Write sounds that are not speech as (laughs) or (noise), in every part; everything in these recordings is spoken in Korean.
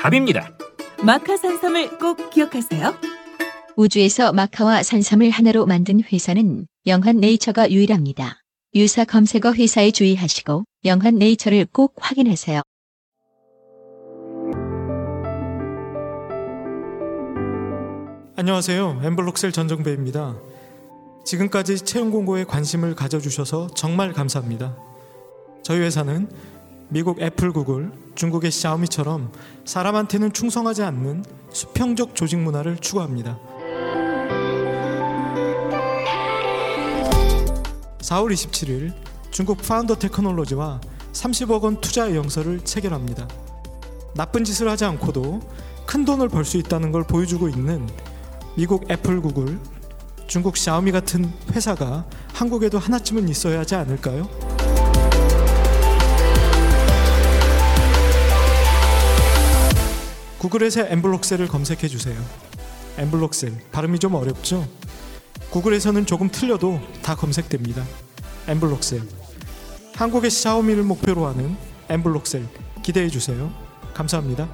답입니다. 마카 산삼을 꼭 기억하세요. 우주에서 마카와 산삼을 하나로 만든 회사는 영한 네이처가 유일합니다. 유사 검색어 회사에 주의하시고 영한 네이처를 꼭 확인하세요. 안녕하세요. 엠블록셀 전정배입니다. 지금까지 채용 공고에 관심을 가져주셔서 정말 감사합니다. 저희 회사는 미국 애플, 구글, 중국의 샤오미처럼 사람한테는 충성하지 않는 수평적 조직 문화를 추구합니다. 4월 27일 중국 파운더 테크놀로지와 30억 원 투자의향서를 체결합니다. 나쁜 짓을 하지 않고도 큰 돈을 벌 수 있다는 걸 보여주고 있는 미국 애플, 구글, 중국 샤오미 같은 회사가 한국에도 하나쯤은 있어야 하지 않을까요? 구글에서 엠블록셀을 검색해 주세요. 엠블록셀 발음이 좀 어렵죠? 구글에서는 조금 틀려도 다 검색됩니다. 엠블록셀 한국의 샤오미를 목표로 하는 엠블록셀 기대해 주세요. 감사합니다.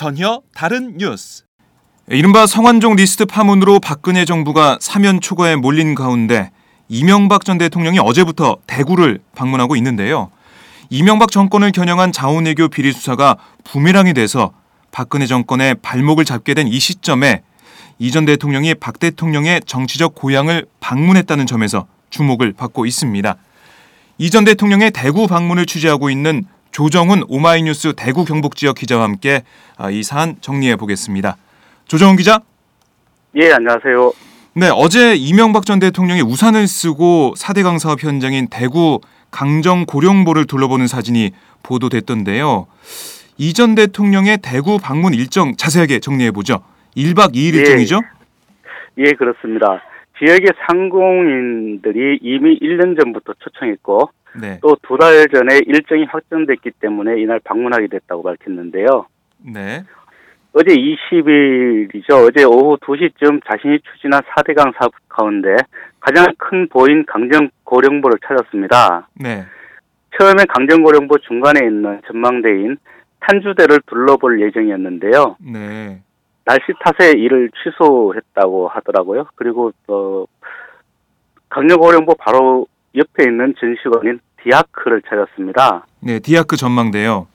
전혀 다른 뉴스. 이른바 성완종 리스트 파문으로 박근혜 정부가 사면초가에 몰린 가운데 이명박 전 대통령이 어제부터 대구를 방문하고 있는데요. 이명박 정권을 겨냥한 자원외교 비리 수사가 부메랑이 돼서 박근혜 정권의 발목을 잡게 된 이 시점에 이 전 대통령이 박 대통령의 정치적 고향을 방문했다는 점에서 주목을 받고 있습니다. 이 전 대통령의 대구 방문을 취재하고 있는 조정훈 오마이뉴스 대구 경북 지역 기자와 함께 아, 이 사안 정리해 보겠습니다. 조정훈 기자. 예, 안녕하세요. 네, 어제 이명박 전 대통령이 우산을 쓰고 4대강 사업 현장인 대구 강정 고령보를 둘러보는 사진이 보도됐던데요. 이 전 대통령의 대구 방문 일정 자세하게 정리해 보죠. 1박 2일 예. 일정이죠? 예, 그렇습니다. 지역의 상공인들이 이미 1년 전부터 초청했고 네. 또두 달 전에 일정이 확정됐기 때문에 이날 방문하게 됐다고 밝혔는데요. 네. 어제 20일이죠. 어제 오후 2시쯤 자신이 추진한 4대강 사업 가운데 가장 큰 보인 강정 고령보를 찾았습니다. 네. 처음에 강정 고령보 중간에 있는 전망대인 탄주대를 둘러볼 예정이었는데요. 네. 날씨 탓에 일을 취소했다고 하더라고요. 그리고 어 강력어령보 바로 옆에 있는 전시관인 디아크를 찾았습니다. 네, 디아크 전망대요.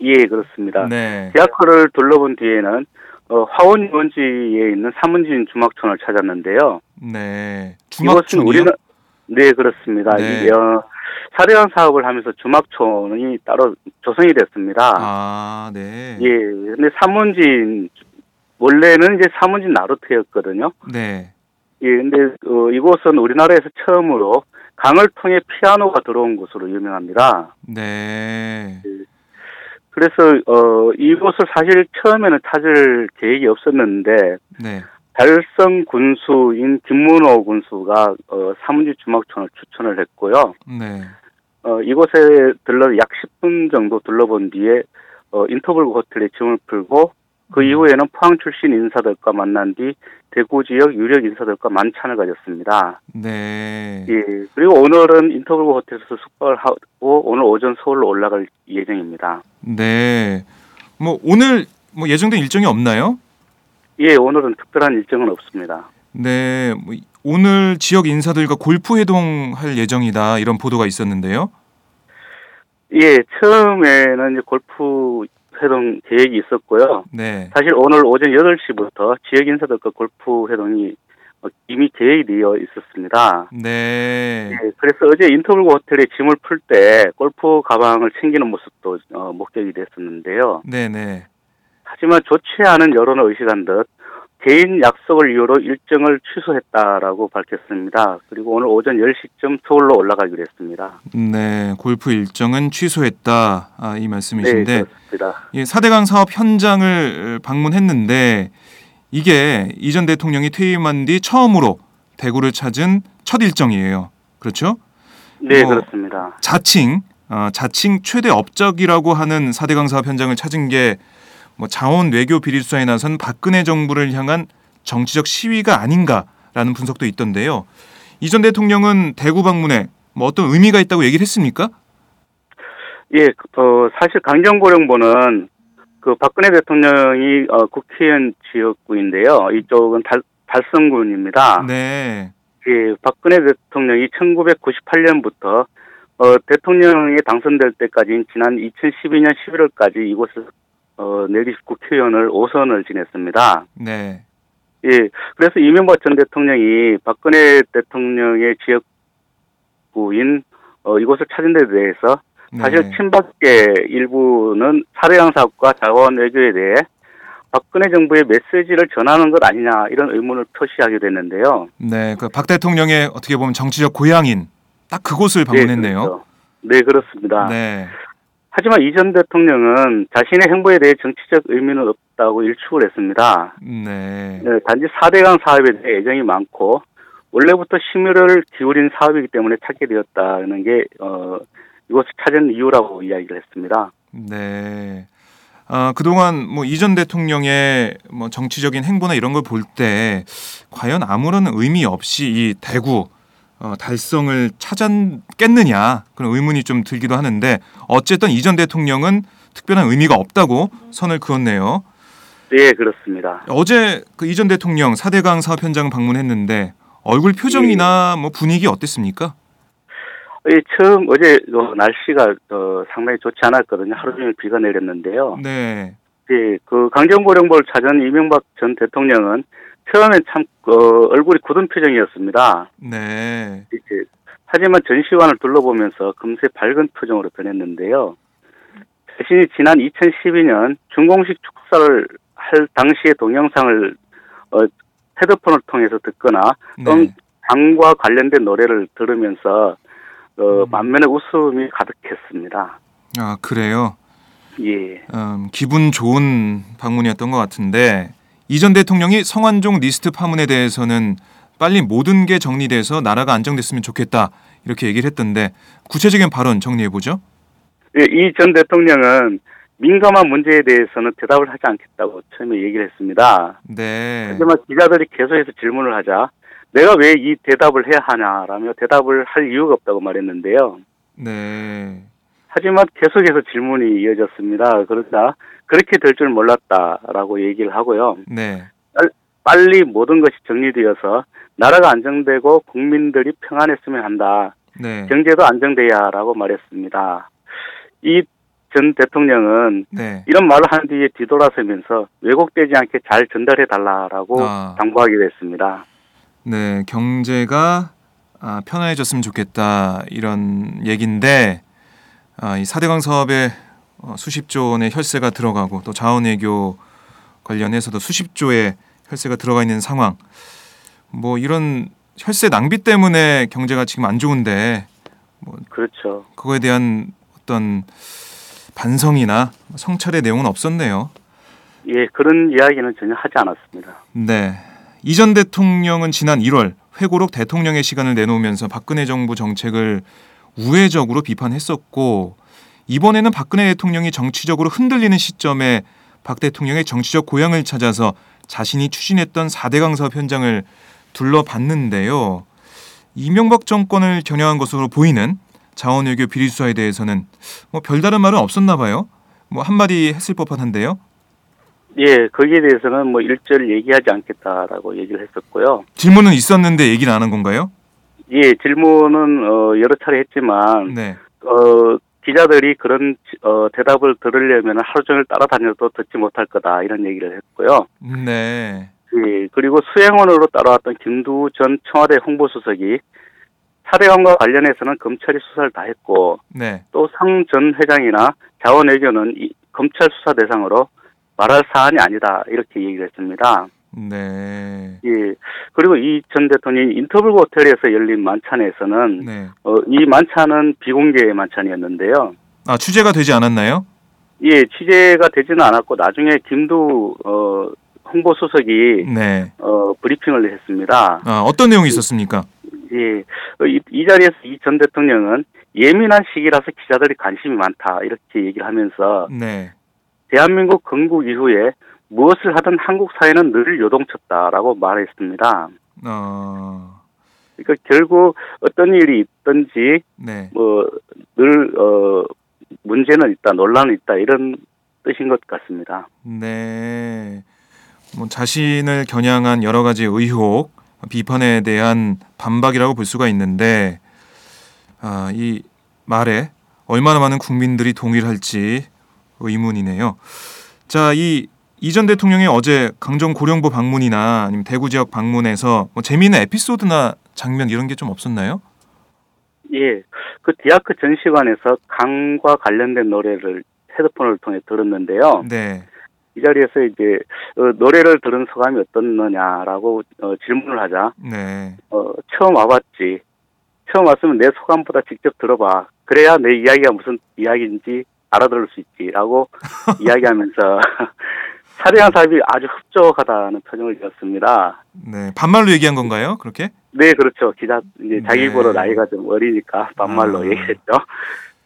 예, 그렇습니다. 네. 디아크를 둘러본 뒤에는 어, 화원 유원지에 있는 사문진 주막촌을 찾았는데요. 네. 주막촌이요? 우리는 네 그렇습니다. 네. 이, 어, 사대강 사업을 하면서 주막촌이 따로 조성이 됐습니다. 아, 네. 예, 근데 사문진 원래는 이제 사문진 나루트였거든요. 네. 예, 근데 어, 이곳은 우리나라에서 처음으로 강을 통해 피아노가 들어온 곳으로 유명합니다. 네. 그래서 어, 이곳을 사실 처음에는 찾을 계획이 없었는데 네. 달성 군수인 김문호 군수가 어, 사문지 주막촌을 추천을 했고요. 네. 어, 이곳에 들러 약 10분 정도 둘러본 뒤에 어, 인터블 호텔에 짐을 풀고 그 이후에는 포항 출신 인사들과 만난 뒤 대구 지역 유력 인사들과 만찬을 가졌습니다. 네. 예. 그리고 오늘은 인터블 호텔에서 숙박을 하고 오늘 오전 서울로 올라갈 예정입니다. 네. 뭐 오늘 뭐 예정된 일정이 없나요? 예, 오늘은 특별한 일정은 없습니다. 네. 뭐 오늘 지역 인사들과 골프 회동할 예정이다 이런 보도가 있었는데요. 예, 처음에는 이제 골프 회동 계획이 있었고요. 네. 사실 오늘 오전 8시부터 지역 인사들과 골프 회동이 어, 이미 계획이 되어 있었습니다. 네. 예, 그래서 어제 인터뷰 호텔에 짐을 풀 때 골프 가방을 챙기는 모습도 어, 목격이 됐었는데요. 네, 네. 하지만 좋지 않은 여론을 의식한 듯 개인 약속을 이유로 일정을 취소했다라고 밝혔습니다. 그리고 오늘 오전 10시쯤 서울로 올라가기로 했습니다. 네. 골프 일정은 취소했다. 아, 이 네, 말씀이신데 그렇습니다. 예, 4대강 사업 현장을 방문했는데 이게 이전 대통령이 퇴임한 뒤 처음으로 대구를 찾은 첫 일정이에요. 그렇죠? 네, 뭐, 그렇습니다. 자칭 어, 자칭 최대 업적이라고 하는 4대강 사업 현장을 찾은 게 뭐 자원 외교 비리 수사에 나선 박근혜 정부를 향한 정치적 시위가 아닌가라는 분석도 있던데요. 이전 대통령은 대구 방문에 뭐 어떤 의미가 있다고 얘기를 했습니까? 예, 어, 사실 강정고령부는 그 박근혜 대통령이 어, 국회의원 지역구인데요. 이쪽은 달, 달성군입니다. 네. 예, 박근혜 대통령이 1998년부터 어, 대통령이 당선될 때까지 지난 2012년 11월까지 이곳에서 어, 내리시 국회의원을 5선을 지냈습니다. 네. 예, 그래서 이명박 전 대통령이 박근혜 대통령의 지역구인 어, 이곳을 찾은 데 대해서 사실 네. 친박계 일부는 사례양 사업과 자원 외교에 대해 박근혜 정부의 메시지를 전하는 것 아니냐 이런 의문을 표시하게 됐는데요. 네, 그 박 대통령의 어떻게 보면 정치적 고향인 딱 그곳을 방문했네요. 그렇죠. 네, 그렇습니다. 네, 하지만 이 전 대통령은 자신의 행보에 대해 정치적 의미는 없다고 일축을 했습니다. 네, 네, 단지 4대강 사업에 대해 애정이 많고 원래부터 심혈을 기울인 사업이기 때문에 찾게 되었다는 게 어, 이곳을 찾은 이유라고 이야기를 했습니다. 네. 아, 그동안 뭐 이전 대통령의 뭐 정치적인 행보나 이런 걸 볼 때 과연 아무런 의미 없이 이 대구 어, 달성을 찾았겠느냐 그런 의문이 좀 들기도 하는데 어쨌든 이전 대통령은 특별한 의미가 없다고 선을 그었네요. 네, 그렇습니다. 어제 그 이전 대통령 4대강 사업 현장 방문했는데 얼굴 표정이나 뭐 분위기 어땠습니까? 예, 처음 어제 어, 날씨가 어, 상당히 좋지 않았거든요. 하루 종일 비가 내렸는데요. 네. 예, 그 강정고령보를 찾은 이명박 전 대통령은 처음엔 참 어, 얼굴이 굳은 표정이었습니다. 네. 이제 하지만 전시관을 둘러보면서 금세 밝은 표정으로 변했는데요. 자신이 지난 2012년 중공식 축사를 할 당시의 동영상을 어, 헤드폰을 통해서 듣거나 네. 음, 당과 관련된 노래를 들으면서 어, 음. 만면에 웃음이 가득했습니다. 아, 그래요. 예. 음, 기분 좋은 방문이었던 것 같은데 이전 대통령이 성완종 리스트 파문에 대해서는 빨리 모든 게 정리돼서 나라가 안정됐으면 좋겠다 이렇게 얘기를 했던데 구체적인 발언 정리해 보죠. 예, 이 전 대통령은 민감한 문제에 대해서는 대답을 하지 않겠다고 처음에 얘기를 했습니다. 네. 하지만 기자들이 계속해서 질문을 하자 내가 왜 이 대답을 해야 하냐라며 대답을 할 이유가 없다고 말했는데요. 네. 하지만 계속해서 질문이 이어졌습니다. 그러자 그렇게 될 줄 몰랐다라고 얘기를 하고요. 네. 빨리 모든 것이 정리되어서 나라가 안정되고 국민들이 평안했으면 한다. 네. 경제도 안정돼야라고 말했습니다. 이 전 대통령은 네. 이런 말을 한 뒤에 뒤돌아서면서 왜곡되지 않게 잘 전달해 달라라고 아. 당부하기도 했습니다. 네. 경제가 아, 편안해졌으면 좋겠다 이런 얘기인데 아, 이 4대강 사업에 어, 수십조 원의 혈세가 들어가고 또 자원외교 관련해서도 수십조의 혈세가 들어가 있는 상황. 뭐 이런 혈세 낭비 때문에 경제가 지금 안 좋은데 그렇죠. 그거에 대한 어떤 반성이나 성찰의 내용은 없었네요. 예, 그런 이야기는 전혀 하지 않았습니다. 네. 이전 대통령은 지난 1월 회고록 대통령의 시간을 내놓으면서 박근혜 정부 정책을 우회적으로 비판했었고 이번에는 박근혜 대통령이 정치적으로 흔들리는 시점에 박 대통령의 정치적 고향을 찾아서 자신이 추진했던 4대 강 사업 현장을 둘러봤는데요. 이명박 정권을 겨냥한 것으로 보이는 자원외교 비리 수사에 대해서는 뭐 별다른 말은 없었나 봐요. 뭐 한마디 했을 법한데요. 예, 거기에 대해서는 뭐 일절 얘기하지 않겠다라고 얘기를 했었고요. 질문은 있었는데 얘기를 안 한 건가요? 예, 질문은 어, 여러 차례 했지만 네. 어, 기자들이 그런 어, 대답을 들으려면 하루 종일 따라다녀도 듣지 못할 거다 이런 얘기를 했고요. 네. 예, 그리고 수행원으로 따라왔던 김두 전 청와대 홍보수석이 사대강과 관련해서는 검찰이 수사를 다 했고 네. 또상 전 회장이나 자원외교는 이 검찰 수사 대상으로 말할 사안이 아니다 이렇게 얘기를 했습니다. 네. 예, 그리고 이 전 대통령이 인터블 호텔에서 열린 만찬에서는 네. 어, 이 만찬은 비공개 만찬이었는데요. 아, 취재가 되지 않았나요? 예, 취재가 되지는 않았고 나중에 김두 어, 홍보 수석이 네. 어, 브리핑을 했습니다. 아, 어떤 내용이 있었습니까? 예, 어, 이, 이 자리에서 이 전 대통령은 예민한 시기라서 기자들이 관심이 많다 이렇게 얘기를 하면서 네. 대한민국 건국 이후에 무엇을 하든 한국 사회는 늘 요동쳤다라고 말했습니다. 어. 그러니까 결국 어떤 일이 있든지 네. 뭐늘 어, 문제는 있다, 논란은 있다 이런 뜻인 것 같습니다. 네. 뭐 자신을 겨냥한 여러 가지 의혹, 비판에 대한 반박이라고 볼 수가 있는데 아, 이 말에 얼마나 많은 국민들이 동의를 할지 의문이네요. 자, 이 이전 대통령이 어제 강정 고령부 방문이나 아니면 대구 지역 방문에서 뭐 재미있는 에피소드나 장면 이런 게 좀 없었나요? 예, 그 디아크 전시관에서 강과 관련된 노래를 헤드폰을 통해 들었는데요. 네. 이 자리에서 이제 어, 노래를 들은 소감이 어떻느냐라고 어, 질문을 하자 네. 어, 처음 와봤지. 처음 왔으면 내 소감보다 직접 들어봐. 그래야 내 이야기가 무슨 이야기인지 알아들을 수 있지라고 (laughs) 이야기하면서 사대한 사업이 아주 흡족하다는 표정을 지었습니다. 네. 반말로 얘기한 건가요? 그렇게? 네, 그렇죠. 기자 이제 자기보다 네. 나이가 좀 어리니까 반말로 아. 얘기했죠.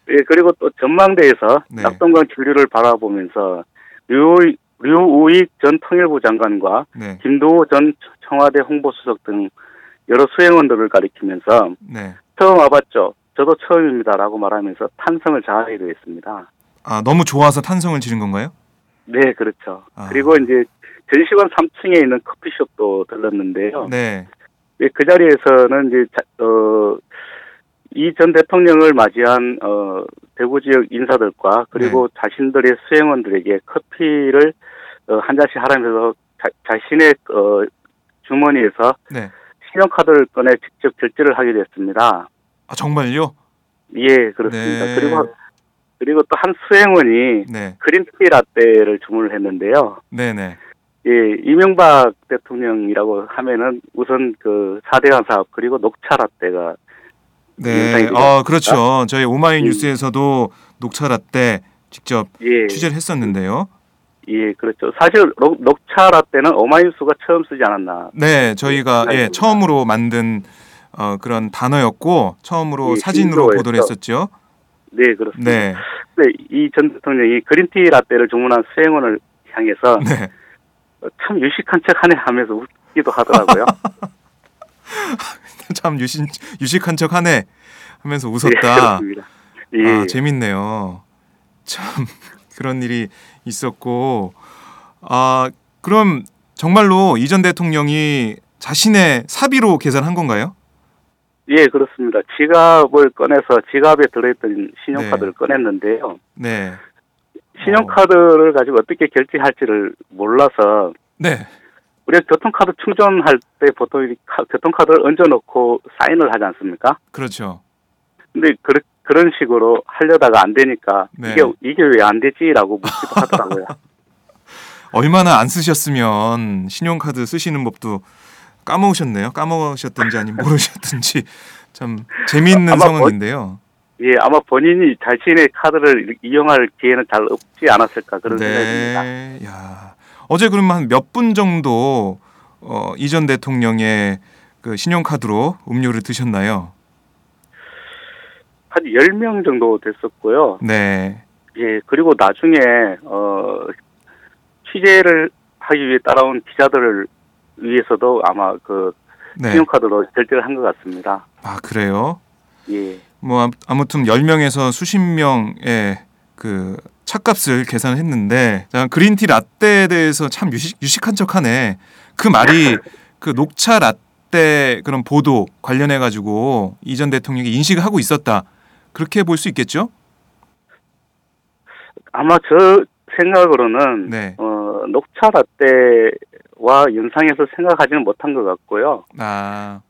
예, 그리고 또 전망대에서 네. 낙동강 주류를 바라보면서 류, 류우익 전 통일부 장관과 네. 김도호 전 청와대 홍보수석 등 여러 수행원들을 가리키면서 네. 처음 와봤죠. 저도 처음입니다라고 말하면서 탄성을 자하기도 했습니다. 아, 너무 좋아서 탄성을 지른 건가요? 네, 그렇죠. 아. 그리고 이제 전시관 3층에 있는 커피숍도 들렀는데요. 네. 예, 그 자리에서는 이제 자- 어, 이 전 대통령을 맞이한 어, 대구 지역 인사들과 그리고 네. 자신들의 수행원들에게 커피를 어, 한 잔씩 하라면서 자, 자신의 어, 주머니에서 네. 신용카드를 꺼내 직접 결제를 하게 됐습니다. 아, 정말요? 예, 그렇습니다. 네. 그리고 그리고 또 한 수행원이 네. 그린티 라떼를 주문을 했는데요. 네, 네. 예, 이명박 대통령이라고 하면은 우선 그 4대강 사업 그리고 녹차 라떼가 네. 아, 그렇죠. 저희 오마이 음. 뉴스에서도 녹차 라떼 직접 예, 취재를 했었는데요. 예, 그렇죠. 사실 녹, 녹차 라떼는 오마이 뉴스가 처음 쓰지 않았나. 네, 저희가 예, 알겠습니다. 처음으로 만든 어, 그런 단어였고 처음으로 예, 사진으로. 보도를 했었죠. 네, 그렇습니다. 네. 네, 이 전 대통령이 green tea 라떼를 주문한 수행원을 향해서 네. 어, 참 유식한 척 하네 하면서 웃기도 하더라고요. (laughs) 참 유식 유식한 척 하네 하면서 예, 웃었다. 그렇습니다. 예, 아, 재밌네요. 참 그런 일이 있었고 아, 그럼 정말로 이전 대통령이 자신의 사비로 계산한 건가요? 예, 그렇습니다. 지갑을 꺼내서 지갑에 들어있던 신용카드를 꺼냈는데요. 네. 신용카드를 가지고 어떻게 결제할지를 몰라서 네. 우리가 교통카드 충전할 때 보통 이 카- 교통카드를 얹어놓고 사인을 하지 않습니까? 그렇죠. 근데 그, 그런 식으로 하려다가 안 되니까 네. 이게 이게 왜 안 되지라고 묻기도 하더라고요. (laughs) 얼마나 안 쓰셨으면 신용카드 쓰시는 법도 까먹으셨네요. 까먹으셨든지 아니면 모르셨든지 (laughs) 참 재미있는 상황인데요. 예, 아마 본인이 자신의 카드를 이용할 기회는 잘 없지 않았을까 그런. 네. 야. 어제 그러면 한 몇 분 정도 어, 이전 대통령의 그 신용카드로 음료를 드셨나요? 한 10명 정도 됐었고요. 네. 예, 그리고 나중에, 어, 취재를 하기 위해 따라온 기자들을 위해서도 아마 그 네. 신용카드로 결제를 한 것 같습니다. 아, 그래요? 예. 뭐 암- 아무튼 10명에서 수십 명의 그 차값을 계산을 했는데 자, 그린티 라떼에 대해서 참 유식, 유식한 척하네. 그 말이 (laughs) 그 녹차 라떼 그런 보도 관련해 가지고 이전 대통령이 인식을 하고 있었다. 그렇게 볼 수 있겠죠? 아마 저 생각으로는, 네. 어, 녹차 라떼와 연상해서 생각하지는 못한 것 같고요. 아,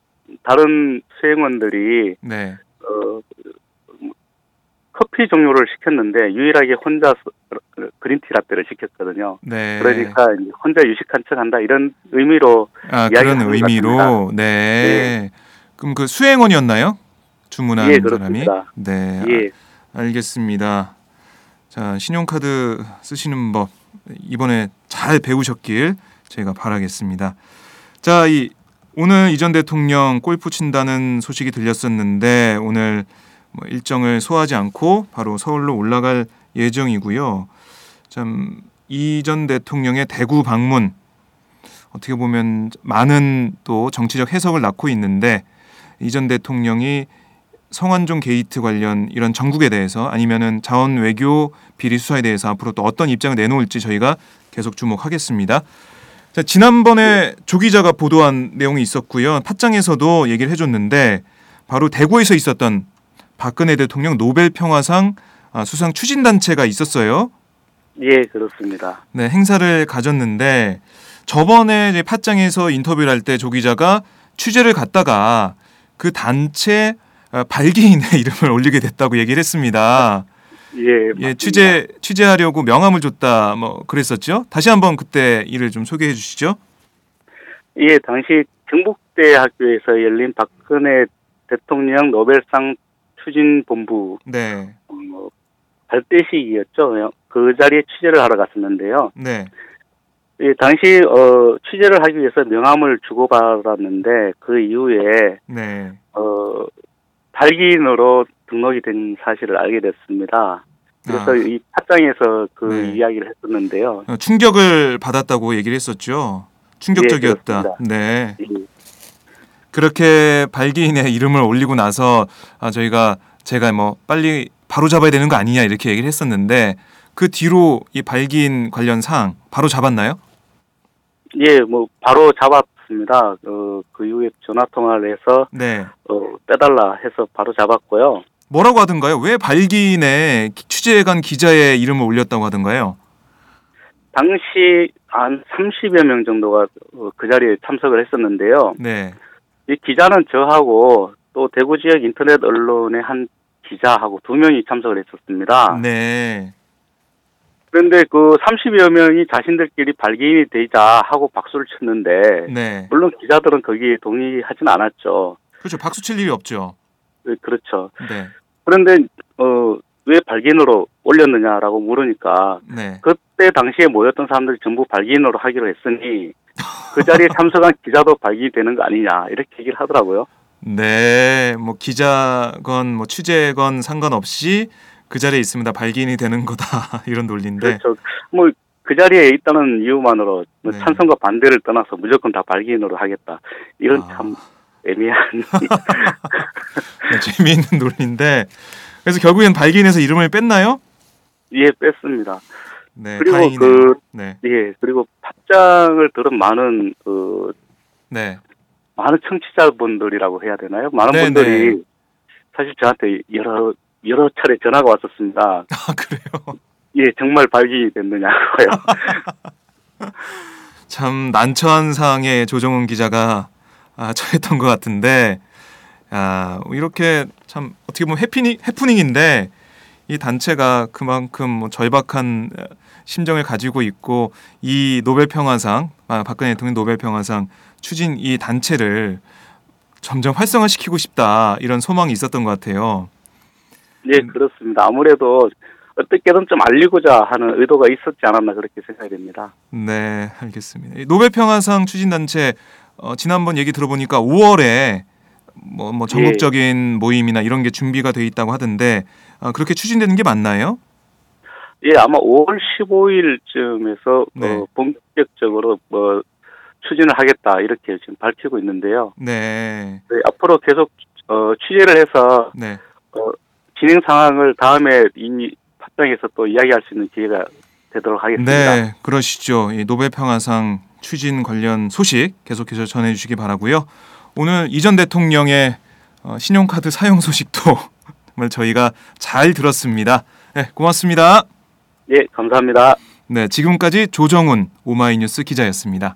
다른 수행원들이, 네. 어, 커피 종류를 시켰는데 유일하게 혼자 그린티 라떼를 시켰거든요. 네. 그러니까 혼자 유식한 척한다 이런 의미로 아, 그런 것 의미로 네. 그럼 그 수행원이었나요? 주문한 예, 사람이? 그렇습니다. 네. 예 알겠습니다. 자, 신용카드 쓰시는 법 이번에 잘 배우셨길 제가 바라겠습니다. 자, 이 오늘 이전 대통령 골프 친다는 소식이 들렸었는데 오늘 뭐 일정을 소화하지 않고 바로 서울로 올라갈 예정이고요. 참 이전 대통령의 대구 방문 어떻게 보면 많은 또 정치적 해석을 낳고 있는데 이전 대통령이 성완종 게이트 관련 이런 정국에 대해서 아니면은 자원 외교 비리 수사에 대해서 앞으로 또 어떤 입장을 내놓을지 저희가 계속 주목하겠습니다. 자, 지난번에 조 기자가 보도한 내용이 있었고요. 팟짱에서도 얘기를 해줬는데 바로 대구에서 있었던 박근혜 대통령 노벨 평화상 아, 수상 추진 단체가 있었어요. 예, 그렇습니다. 네, 행사를 가졌는데 저번에 이제 팟짱에서 인터뷰를 할 때 조 기자가 취재를 갔다가 그 단체 어, 발기인의 (laughs) 이름을 올리게 됐다고 얘기를 했습니다. 예, 예. 취재 취재하려고 명함을 줬다 뭐 그랬었죠. 다시 한번 그때 일을 좀 소개해 주시죠. 예, 당시 경북대 학교에서 열린 박근혜 대통령 노벨상 추진 본부 네. 어, 발대식이었죠. 그 자리에 취재를 하러 갔었는데요. 네. 예, 당시 어, 취재를 하기 위해서 명함을 주고받았는데 그 이후에 네. 어, 발기인으로 등록이 된 사실을 알게 됐습니다. 그래서 아. 이 팟장에서 그 네. 이야기를 했었는데요. 어, 충격을 받았다고 얘기를 했었죠. 충격적이었다. 예, 네. 예, 그렇게 발기인의 이름을 올리고 나서 아, 저희가 제가 뭐 빨리 바로 잡아야 되는 거 아니냐 이렇게 얘기를 했었는데 그 뒤로 이 발기인 관련 사항 바로 잡았나요? 예, 뭐 바로 잡았 습니다. 어, 그 이후에 전화 통화를 해서 네. 어, 빼달라 해서 바로 잡았고요. 뭐라고 하던가요? 왜 발기인에 취재해 간 기자의 이름을 올렸다고 하던가요? 당시 한 30여 명 정도가 어, 그 자리에 참석을 했었는데요. 네. 이 기자는 저하고 또 대구 지역 인터넷 언론의 한 기자하고 두 명이 참석을 했었습니다. 네. 그런데 그 30여 명이 자신들끼리 발기인이 되자 하고 박수를 쳤는데 네. 물론 기자들은 거기에 동의하진 않았죠. 그렇죠. 박수 칠 일이 없죠. 네, 그렇죠. 네. 그런데 어, 왜 발기인으로 올렸느냐라고 물으니까 네. 그때 당시에 모였던 사람들이 전부 발기인으로 하기로 했으니 그 자리에 참석한 (laughs) 기자도 발기인이 되는 거 아니냐 이렇게 얘기를 하더라고요. 네. 뭐 기자건 뭐 취재건 상관없이 그 자리에 있으면 다 발기인이 되는 거다. (laughs) 이런 논리인데. 그렇죠. 뭐 그 자리에 있다는 이유만으로 뭐 네. 찬성과 반대를 떠나서 무조건 다 발기인으로 하겠다. 이런 아. 참 애매한. 네, (laughs) 재미있는 논리인데. 그래서 결국엔 발기인에서 이름을 뺐나요? 예, 뺐습니다. 네. 그리고 다행이네요. 그- 네. 예, 그리고 팟장을 들은 많은 그 네. 많은 청취자분들이라고 해야 되나요? 많은 네, 분들이 네. 사실 저한테 여러 여러 차례 전화가 왔었습니다. (laughs) 아, 그래요. 예, 정말 발기인이 됐느냐고요. (laughs) 참 난처한 상황에 조정훈 기자가 아, 처했던 것 같은데 아, 이렇게 참 어떻게 보면 해피닝, 해프닝인데 이 단체가 그만큼 뭐 절박한 어, 심정을 가지고 있고 이 노벨 평화상 아, 박근혜 대통령 노벨 평화상 추진 이 단체를 점점 활성화시키고 싶다 이런 소망이 있었던 것 같아요. 예, 그렇습니다. 아무래도 어떻게든 좀 알리고자 하는 의도가 있었지 않았나 그렇게 생각이 됩니다. 네, 알겠습니다. 이 노벨 평화상 추진 단체 어, 지난번 얘기 들어보니까 5월에 뭐, 뭐 전국적인 모임이나 이런 게 준비가 돼 있다고 하던데 어, 그렇게 추진되는 게 맞나요? 예, 아마 5월 15일쯤에서 네. 어, 본격적으로 뭐 추진을 하겠다 이렇게 지금 밝히고 있는데요. 네, 네, 앞으로 계속 어, 취재를 해서 네, 어, 진행 상황을 다음에 이 파장에서 또 이야기할 수 있는 기회가 되도록 하겠습니다. 네, 그러시죠. 이 노벨 평화상 추진 관련 소식 계속해서 전해주시기 바라고요. 오늘 이전 대통령의 어, 신용카드 사용 소식도 (laughs) 정말 저희가 잘 들었습니다. 네, 고맙습니다. 예, 감사합니다. 네, 지금까지 조정훈 오마이뉴스 기자였습니다.